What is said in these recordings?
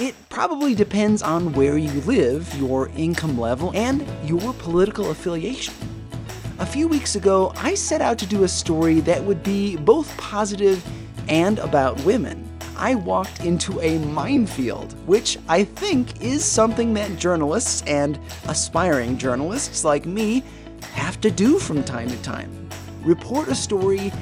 It probably depends on where you live, your income level, and your political affiliation. A few weeks ago, I set out to do a story that would be both positive and about women. I walked into a minefield, which I think is something that journalists and aspiring journalists like me have to do from time to time. Report a story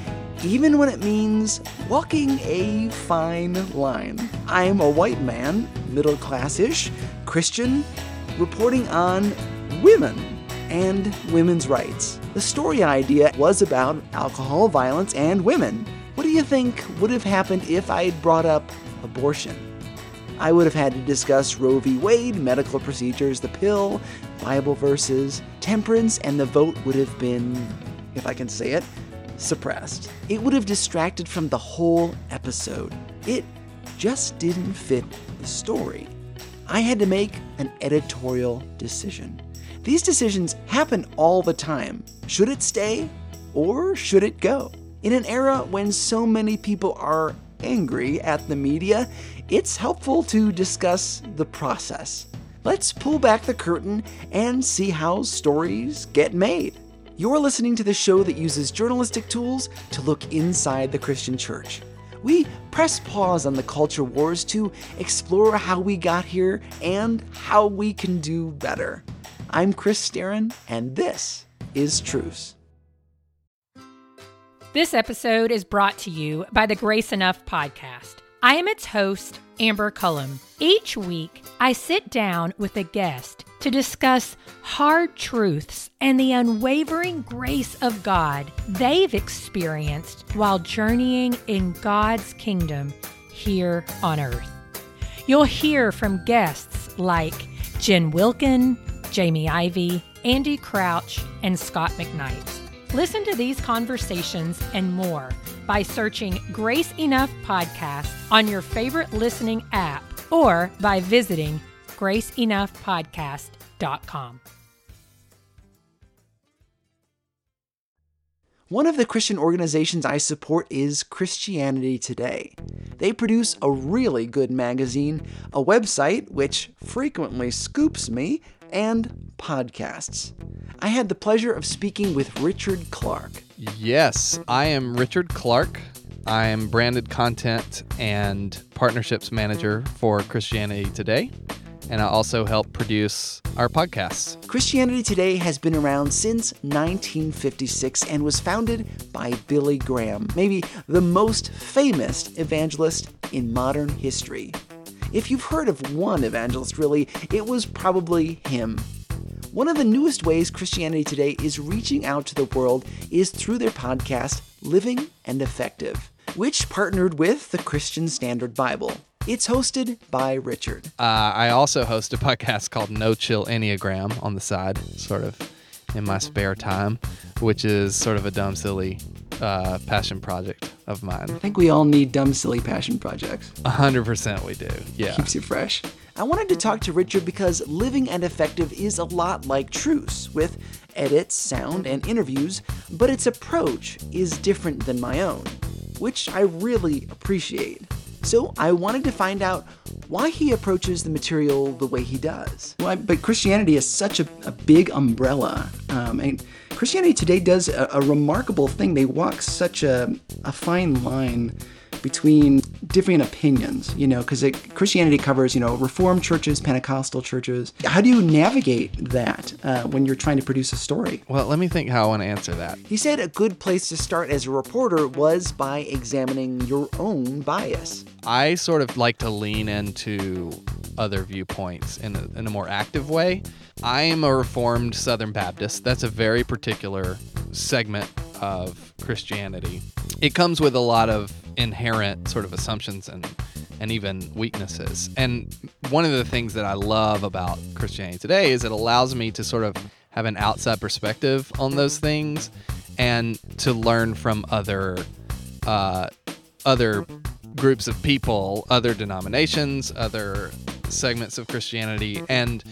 even when it means walking a fine line. I'm a white man, middle class ish, Christian, reporting on women and women's rights. The story idea was about alcohol, violence, and women. What do you think would have happened if I had brought up abortion? I would have had to discuss Roe v. Wade, medical procedures, the pill, Bible verses, temperance, and the vote would have been, if I can say it, suppressed. It would have distracted from the whole episode. It just didn't fit the story. I had to make an editorial decision. These decisions happen all the time. Should it stay or should it go? In an era when so many people are angry at the media, it's helpful to discuss the process. Let's pull back the curtain and see how stories get made. You're listening to the show that uses journalistic tools to look inside the Christian church. We press pause on the culture wars to explore how we got here and how we can do better. I'm Chris Staron, and this is Truce. This episode is brought to you by the Grace Enough podcast. I am its host, Amber Cullum. Each week, I sit down with a guest to discuss hard truths and the unwavering grace of God they've experienced while journeying in God's kingdom here on earth. You'll hear from guests like Jen Wilkin, Jamie Ivey, Andy Crouch, and Scot McKnight. Listen to these conversations and more by searching Grace Enough Podcast on your favorite listening app or by visiting graceenoughpodcast.com. One of the Christian organizations I support is Christianity Today. They produce a really good magazine, a website which frequently scoops me, and podcasts. I had the pleasure of speaking with Richard Clark. Yes, I am Richard Clark. I am branded content and partnerships manager for Christianity Today and I also help produce our podcasts. Christianity Today has been around since 1956 and was founded by Billy Graham, maybe the most famous evangelist in modern history. If you've heard of one evangelist, really, it was probably him. One of the newest ways Christianity Today is reaching out to the world is through their podcast, Living and Effective, which partnered with the Christian Standard Bible. It's hosted by Richard. Uh, I also host a podcast called No Chill Enneagram on the side, sort of in my spare time, which is sort of a dumb, silly uh, passion project of mine. I think we all need dumb, silly passion projects. A hundred percent, we do. Yeah, keeps you fresh. I wanted to talk to Richard because Living and Effective is a lot like Truce, with edits, sound, and interviews, but its approach is different than my own, which I really appreciate. So I wanted to find out why he approaches the material the way he does. Well, but Christianity is such a, a big umbrella. Um, and Christianity today does a, a, remarkable thing. They walk such a, a fine line between different opinions, you know, because Christianity covers, you know, Reformed churches, Pentecostal churches. How do you navigate that uh, when you're trying to produce a story? Well, let me think how I want to answer that. He said a good place to start as a reporter was by examining your own bias. I sort of like to lean into other viewpoints in a, in a more active way. I am a Reformed Southern Baptist. That's a very particular segment of Christianity. It comes with a lot of inherent sort of assumptions and and even weaknesses. And one of the things that I love about Christianity today is it allows me to sort of have an outside perspective on those things and to learn from other uh, other groups of people, other denominations, other segments of Christianity, and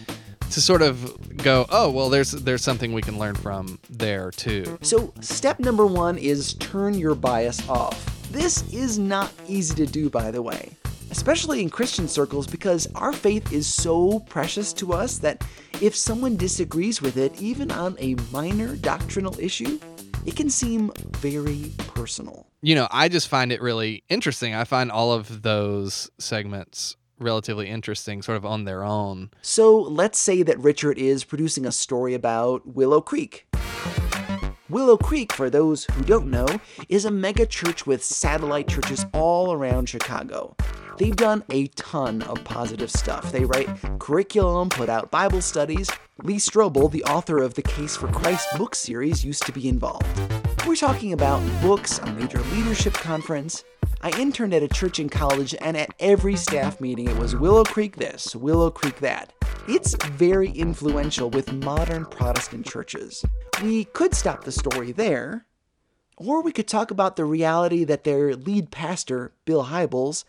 to sort of go, oh well, there's there's something we can learn from there too. So step number one is turn your bias off. This is not easy to do, by the way, especially in Christian circles, because our faith is so precious to us that if someone disagrees with it, even on a minor doctrinal issue, it can seem very personal. You know, I just find it really interesting. I find all of those segments relatively interesting, sort of on their own. So let's say that Richard is producing a story about Willow Creek. Willow Creek, for those who don't know, is a mega church with satellite churches all around Chicago. They've done a ton of positive stuff. They write curriculum, put out Bible studies. Lee Strobel, the author of the Case for Christ book series, used to be involved. We're talking about books, a major leadership conference. I interned at a church in college, and at every staff meeting, it was Willow Creek this, Willow Creek that. It's very influential with modern Protestant churches. We could stop the story there, or we could talk about the reality that their lead pastor, Bill Hybels,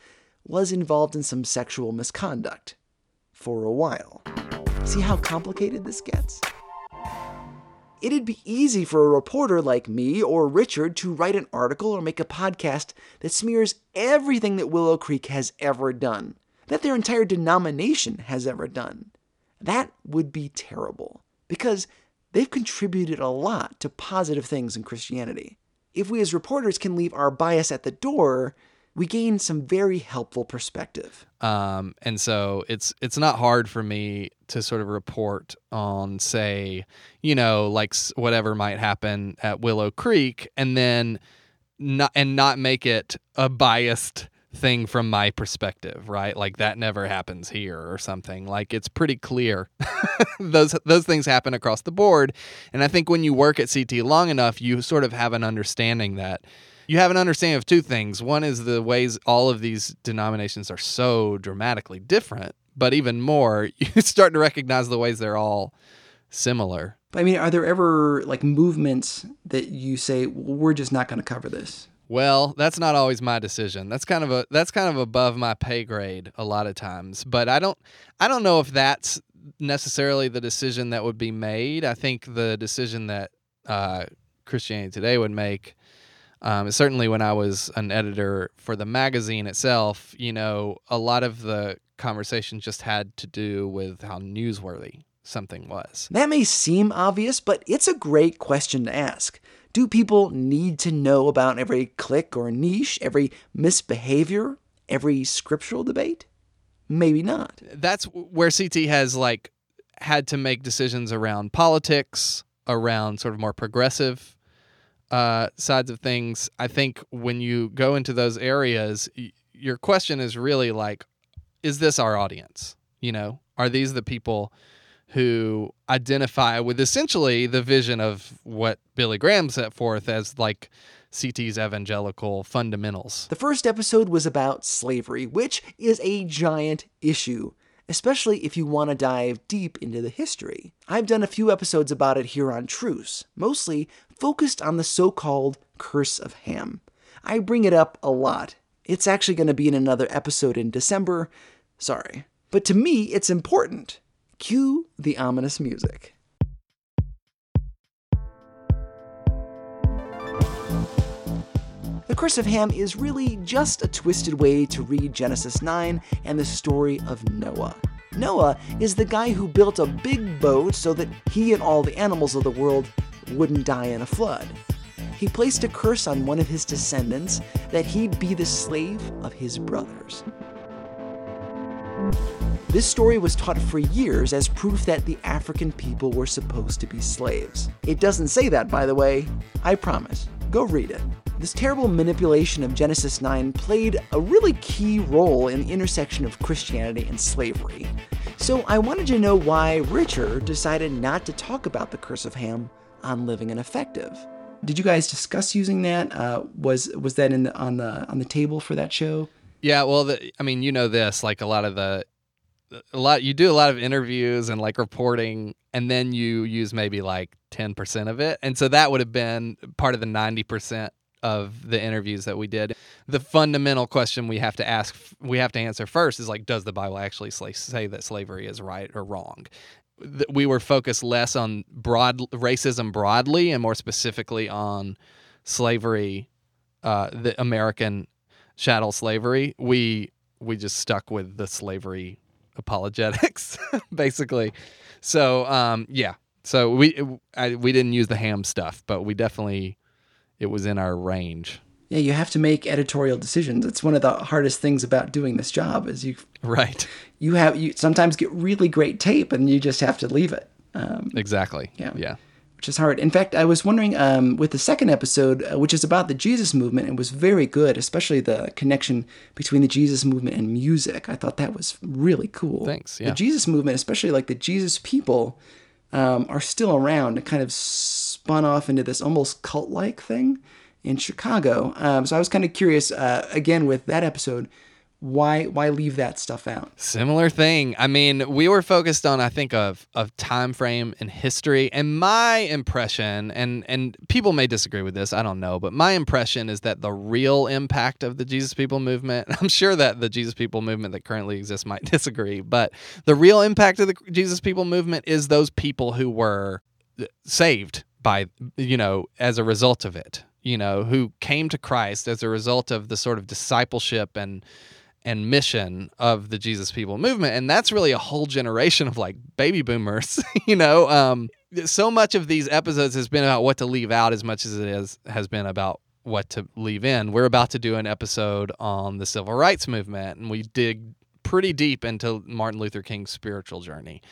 was involved in some sexual misconduct for a while. See how complicated this gets? It'd be easy for a reporter like me or Richard to write an article or make a podcast that smears everything that Willow Creek has ever done, that their entire denomination has ever done. That would be terrible because they've contributed a lot to positive things in Christianity. If we as reporters can leave our bias at the door, we gain some very helpful perspective. Um, and so it's it's not hard for me to sort of report on, say, you know, like whatever might happen at Willow Creek, and then not and not make it a biased thing from my perspective, right? Like that never happens here or something. Like it's pretty clear. those those things happen across the board. And I think when you work at CT long enough, you sort of have an understanding that you have an understanding of two things. One is the ways all of these denominations are so dramatically different, but even more, you start to recognize the ways they're all similar. I mean, are there ever like movements that you say, well, we're just not going to cover this? Well, that's not always my decision. That's kind of a that's kind of above my pay grade a lot of times. But I don't I don't know if that's necessarily the decision that would be made. I think the decision that uh, Christianity Today would make um, certainly when I was an editor for the magazine itself, you know, a lot of the conversation just had to do with how newsworthy something was. That may seem obvious, but it's a great question to ask. Do people need to know about every clique or niche, every misbehavior, every scriptural debate? Maybe not. That's where CT has like had to make decisions around politics, around sort of more progressive uh, sides of things. I think when you go into those areas, y- your question is really like, is this our audience? You know, are these the people who identify with essentially the vision of what Billy Graham set forth as like CT's evangelical fundamentals. The first episode was about slavery, which is a giant issue, especially if you want to dive deep into the history. I've done a few episodes about it here on Truce, mostly focused on the so called Curse of Ham. I bring it up a lot. It's actually going to be in another episode in December. Sorry. But to me, it's important. Cue the ominous music. The Curse of Ham is really just a twisted way to read Genesis 9 and the story of Noah. Noah is the guy who built a big boat so that he and all the animals of the world wouldn't die in a flood. He placed a curse on one of his descendants that he'd be the slave of his brothers. This story was taught for years as proof that the African people were supposed to be slaves. It doesn't say that, by the way. I promise. Go read it. This terrible manipulation of Genesis 9 played a really key role in the intersection of Christianity and slavery. So I wanted to know why Richard decided not to talk about the curse of Ham on Living and Effective. Did you guys discuss using that? Uh, was was that in the, on the on the table for that show? Yeah, well, the, I mean, you know this, like a lot of the, a lot you do a lot of interviews and like reporting, and then you use maybe like ten percent of it, and so that would have been part of the ninety percent of the interviews that we did. The fundamental question we have to ask, we have to answer first, is like, does the Bible actually say that slavery is right or wrong? We were focused less on broad racism broadly and more specifically on slavery, uh, the American chattel slavery, we we just stuck with the slavery apologetics, basically. So um, yeah, so we I, we didn't use the ham stuff, but we definitely it was in our range. Yeah, you have to make editorial decisions. It's one of the hardest things about doing this job is you right. You have you sometimes get really great tape and you just have to leave it. Um, exactly. Yeah. Yeah which is hard. In fact, I was wondering um, with the second episode, uh, which is about the Jesus movement, it was very good, especially the connection between the Jesus movement and music. I thought that was really cool. Thanks. Yeah. The Jesus movement, especially like the Jesus people, um, are still around and kind of spun off into this almost cult like thing in Chicago. Um, so I was kind of curious, uh, again, with that episode why why leave that stuff out? Similar thing. I mean we were focused on i think of of time frame and history. And my impression and and people may disagree with this i don't know but my impression is that the real impact of the jesus people movement i'm sure that the jesus people movement that currently exists might disagree but the real impact of the jesus people movement is those people who were saved by you know as a result of it you know who came to christ as a result of the sort of discipleship and and mission of the Jesus People movement. And that's really a whole generation of like baby boomers, you know. Um, so much of these episodes has been about what to leave out as much as it is has been about what to leave in. We're about to do an episode on the civil rights movement, and we dig pretty deep into Martin Luther King's spiritual journey.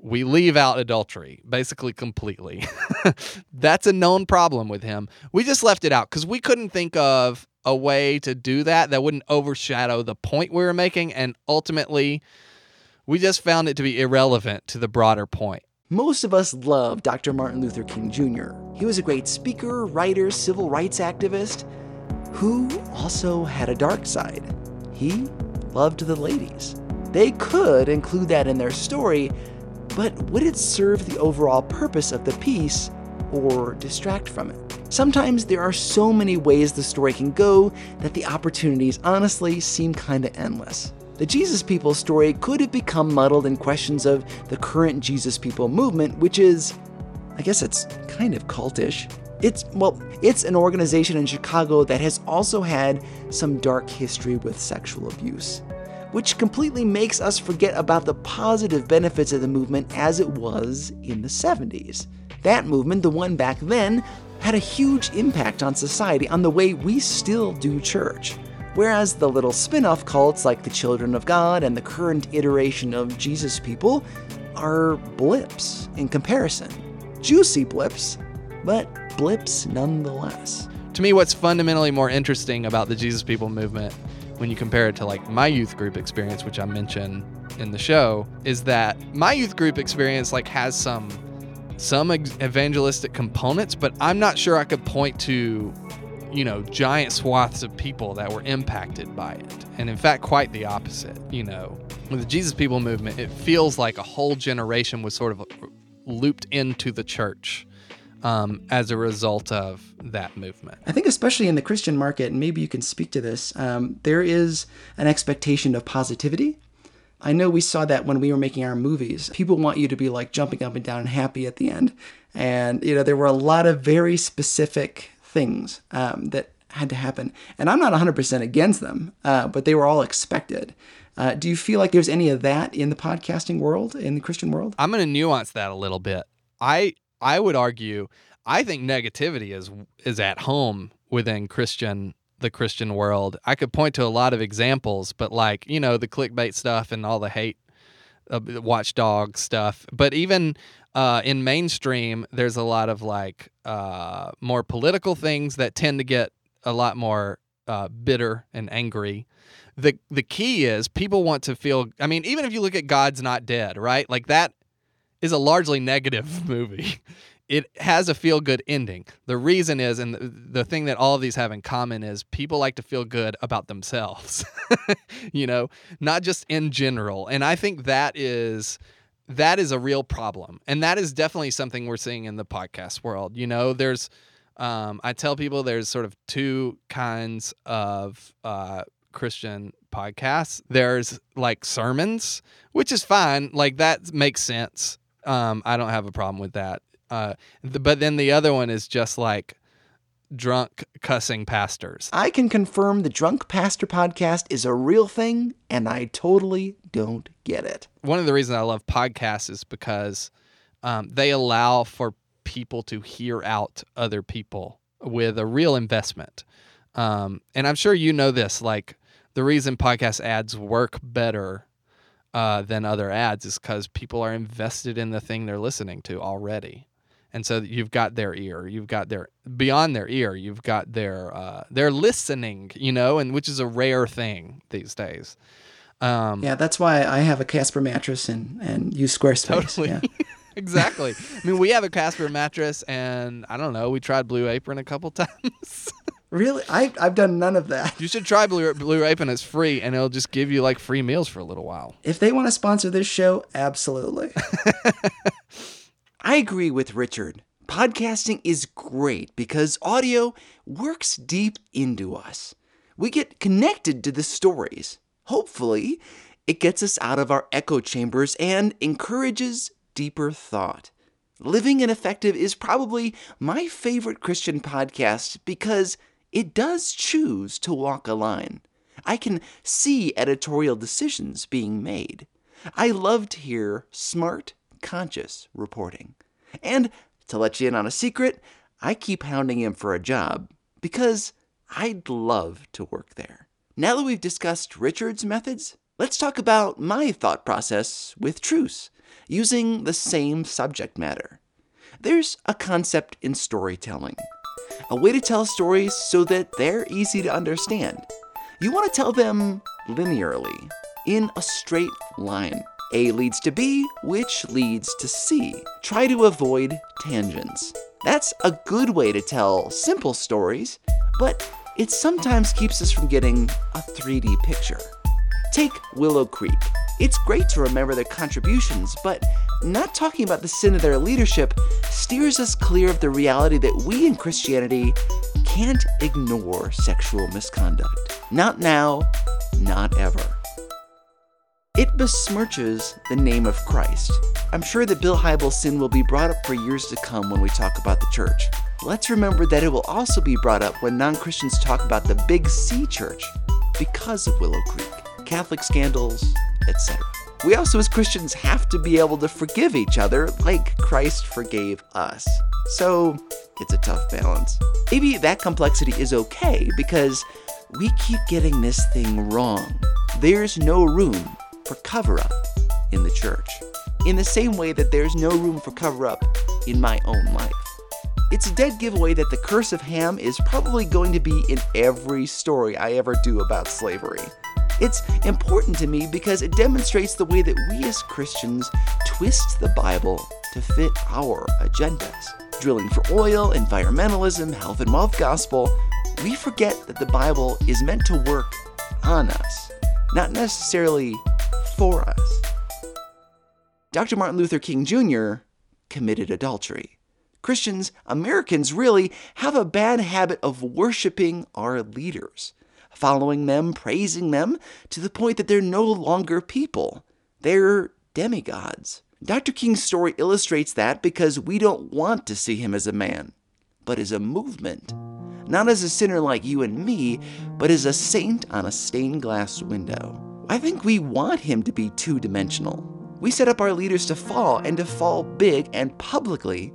We leave out adultery basically completely. That's a known problem with him. We just left it out because we couldn't think of a way to do that that wouldn't overshadow the point we were making. And ultimately, we just found it to be irrelevant to the broader point. Most of us love Dr. Martin Luther King Jr. He was a great speaker, writer, civil rights activist who also had a dark side. He loved the ladies. They could include that in their story, but would it serve the overall purpose of the piece or distract from it? Sometimes there are so many ways the story can go that the opportunities honestly seem kinda endless. The Jesus People story could have become muddled in questions of the current Jesus People movement, which is, I guess it's kind of cultish. It's, well, it's an organization in Chicago that has also had some dark history with sexual abuse, which completely makes us forget about the positive benefits of the movement as it was in the 70s. That movement, the one back then, had a huge impact on society, on the way we still do church. Whereas the little spin off cults like the Children of God and the current iteration of Jesus people are blips in comparison. Juicy blips, but blips nonetheless. To me, what's fundamentally more interesting about the Jesus People movement when you compare it to like my youth group experience, which I mentioned in the show, is that my youth group experience like has some some evangelistic components, but I'm not sure I could point to, you know, giant swaths of people that were impacted by it. And in fact, quite the opposite. You know, with the Jesus People movement, it feels like a whole generation was sort of looped into the church. Um, as a result of that movement. I think, especially in the Christian market, and maybe you can speak to this, um, there is an expectation of positivity I know we saw that when we were making our movies. People want you to be like jumping up and down and happy at the end. And, you know, there were a lot of very specific things um, that had to happen. And I'm not 100% against them, uh, but they were all expected. Uh, do you feel like there's any of that in the podcasting world, in the Christian world? I'm going to nuance that a little bit. I I would argue I think negativity is is at home within Christian the Christian world. I could point to a lot of examples, but like, you know, the clickbait stuff and all the hate, uh, watchdog stuff. But even uh, in mainstream, there's a lot of like uh, more political things that tend to get a lot more uh, bitter and angry. The, the key is people want to feel, I mean, even if you look at God's Not Dead, right? Like that is a largely negative movie it has a feel good ending. The reason is, and the, the thing that all of these have in common is people like to feel good about themselves, you know, not just in general. And I think that is that is a real problem. And that is definitely something we're seeing in the podcast world. You know, there's um, I tell people there's sort of two kinds of uh, Christian podcasts. There's like sermons, which is fine. Like that makes sense. Um, I don't have a problem with that. Uh, th- but then the other one is just like drunk cussing pastors. I can confirm the Drunk Pastor podcast is a real thing, and I totally don't get it. One of the reasons I love podcasts is because um, they allow for people to hear out other people with a real investment. Um, and I'm sure you know this. Like the reason podcast ads work better uh, than other ads is because people are invested in the thing they're listening to already and so you've got their ear you've got their beyond their ear you've got their uh, their listening you know and which is a rare thing these days um, yeah that's why i have a casper mattress and and use squarespace totally. yeah. exactly i mean we have a casper mattress and i don't know we tried blue apron a couple times Really, I I've done none of that. You should try Blue Blue Apron. It's free, and it'll just give you like free meals for a little while. If they want to sponsor this show, absolutely. I agree with Richard. Podcasting is great because audio works deep into us. We get connected to the stories. Hopefully, it gets us out of our echo chambers and encourages deeper thought. Living and Effective is probably my favorite Christian podcast because it does choose to walk a line. I can see editorial decisions being made. I love to hear smart, conscious reporting. And to let you in on a secret, I keep hounding him for a job because I'd love to work there. Now that we've discussed Richard's methods, let's talk about my thought process with truce, using the same subject matter. There's a concept in storytelling, a way to tell stories so that they're easy to understand. You want to tell them linearly, in a straight line. A leads to B, which leads to C. Try to avoid tangents. That's a good way to tell simple stories, but it sometimes keeps us from getting a 3D picture. Take Willow Creek. It's great to remember their contributions, but not talking about the sin of their leadership steers us clear of the reality that we in Christianity can't ignore sexual misconduct. Not now, not ever. It besmirches the name of Christ. I'm sure that Bill Hybels' sin will be brought up for years to come when we talk about the church. Let's remember that it will also be brought up when non Christians talk about the Big C church because of Willow Creek, Catholic scandals, etc. We also, as Christians, have to be able to forgive each other like Christ forgave us. So, it's a tough balance. Maybe that complexity is okay because we keep getting this thing wrong. There's no room for cover up in the church, in the same way that there's no room for cover up in my own life. It's a dead giveaway that the curse of Ham is probably going to be in every story I ever do about slavery. It's important to me because it demonstrates the way that we as Christians twist the Bible to fit our agendas. Drilling for oil, environmentalism, health and wealth gospel, we forget that the Bible is meant to work on us, not necessarily for us. Dr. Martin Luther King Jr. committed adultery. Christians, Americans really, have a bad habit of worshiping our leaders, following them, praising them, to the point that they're no longer people. They're demigods. Dr. King's story illustrates that because we don't want to see him as a man, but as a movement. Not as a sinner like you and me, but as a saint on a stained glass window. I think we want him to be two dimensional. We set up our leaders to fall and to fall big and publicly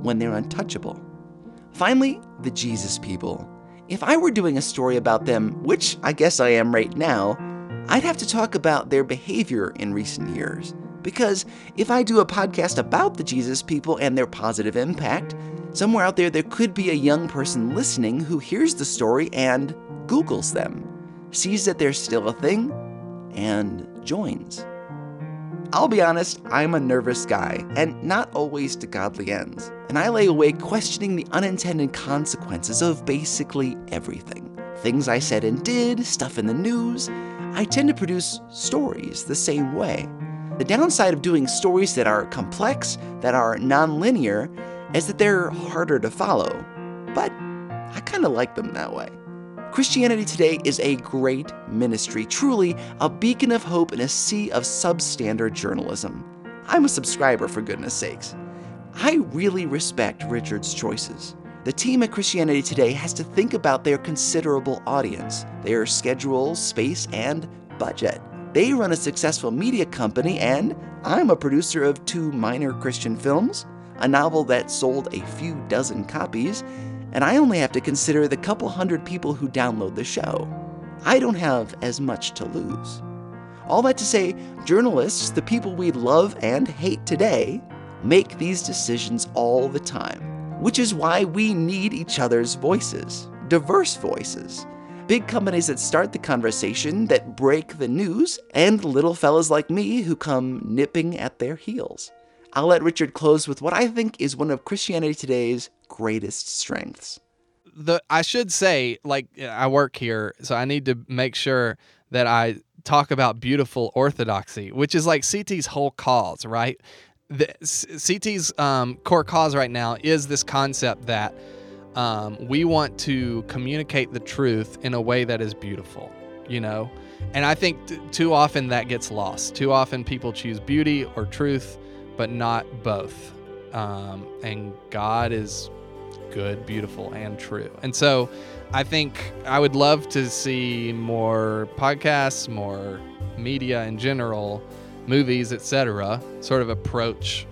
when they're untouchable. Finally, the Jesus people. If I were doing a story about them, which I guess I am right now, I'd have to talk about their behavior in recent years. Because if I do a podcast about the Jesus people and their positive impact, somewhere out there there could be a young person listening who hears the story and Googles them, sees that they're still a thing, and joins. I'll be honest, I'm a nervous guy, and not always to godly ends. And I lay awake questioning the unintended consequences of basically everything. Things I said and did, stuff in the news. I tend to produce stories the same way. The downside of doing stories that are complex, that are nonlinear, is that they're harder to follow. But I kind of like them that way. Christianity Today is a great ministry, truly a beacon of hope in a sea of substandard journalism. I'm a subscriber, for goodness sakes. I really respect Richard's choices. The team at Christianity Today has to think about their considerable audience, their schedule, space, and budget. They run a successful media company, and I'm a producer of two minor Christian films, a novel that sold a few dozen copies, and I only have to consider the couple hundred people who download the show. I don't have as much to lose. All that to say, journalists, the people we love and hate today, make these decisions all the time, which is why we need each other's voices, diverse voices. Big companies that start the conversation, that break the news, and little fellas like me who come nipping at their heels. I'll let Richard close with what I think is one of Christianity Today's greatest strengths. The I should say, like I work here, so I need to make sure that I talk about beautiful orthodoxy, which is like CT's whole cause, right? The, CT's um, core cause right now is this concept that um, we want to communicate the truth in a way that is beautiful, you know? And I think t- too often that gets lost. Too often people choose beauty or truth but not both. Um, and God is good, beautiful, and true. And so I think I would love to see more podcasts, more media in general, movies, etc., sort of approach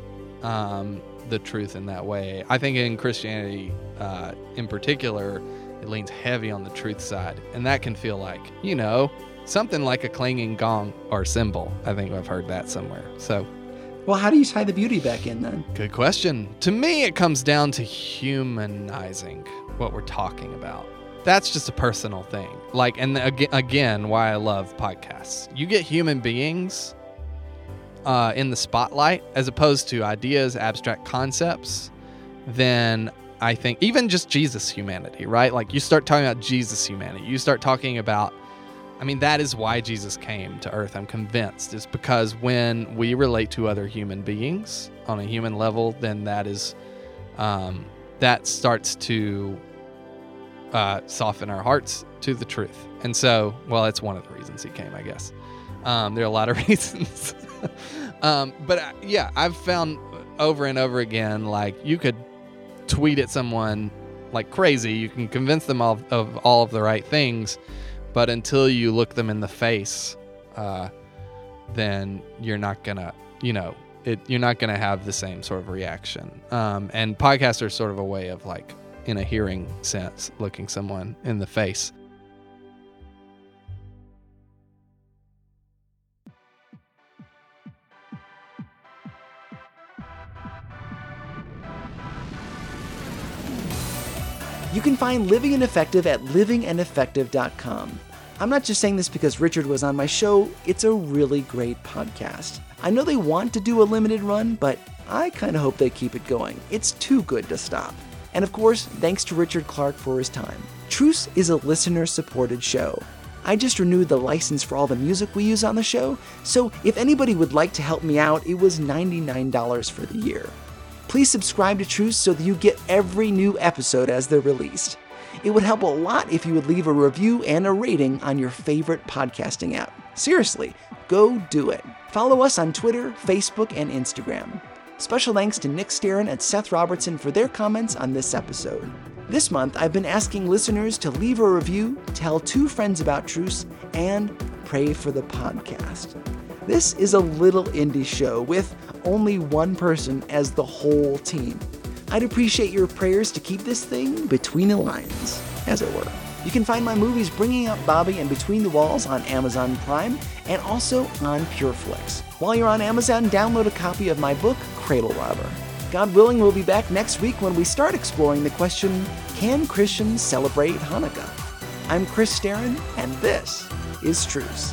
um, the truth in that way. I think in Christianity, uh, in particular, it leans heavy on the truth side, and that can feel like, you know, something like a clanging gong or cymbal. I think I've heard that somewhere. So well, how do you tie the beauty back in then? Good question. To me, it comes down to humanizing what we're talking about. That's just a personal thing. Like, and again, why I love podcasts. You get human beings uh, in the spotlight as opposed to ideas, abstract concepts, then I think even just Jesus humanity, right? Like, you start talking about Jesus humanity, you start talking about I mean, that is why Jesus came to earth, I'm convinced, is because when we relate to other human beings on a human level, then that is, um, that starts to uh, soften our hearts to the truth. And so, well, that's one of the reasons he came, I guess. Um, there are a lot of reasons. um, but uh, yeah, I've found over and over again, like, you could tweet at someone like crazy, you can convince them of, of all of the right things but until you look them in the face, uh, then you're not gonna, you know, it, you're not gonna have the same sort of reaction. Um, and podcasts are sort of a way of like, in a hearing sense, looking someone in the face. You can find Living and Effective at livingandeffective.com. I'm not just saying this because Richard was on my show, it's a really great podcast. I know they want to do a limited run, but I kind of hope they keep it going. It's too good to stop. And of course, thanks to Richard Clark for his time. Truce is a listener supported show. I just renewed the license for all the music we use on the show, so if anybody would like to help me out, it was $99 for the year. Please subscribe to Truce so that you get every new episode as they're released. It would help a lot if you would leave a review and a rating on your favorite podcasting app. Seriously, go do it. Follow us on Twitter, Facebook, and Instagram. Special thanks to Nick Staron and Seth Robertson for their comments on this episode. This month, I've been asking listeners to leave a review, tell two friends about Truce, and pray for the podcast. This is a little indie show with only one person as the whole team. I'd appreciate your prayers to keep this thing between the lines, as it were. You can find my movies Bringing Up Bobby and Between the Walls on Amazon Prime and also on PureFlix. While you're on Amazon, download a copy of my book, Cradle Robber. God willing, we'll be back next week when we start exploring the question Can Christians celebrate Hanukkah? I'm Chris Staron, and this is Truce.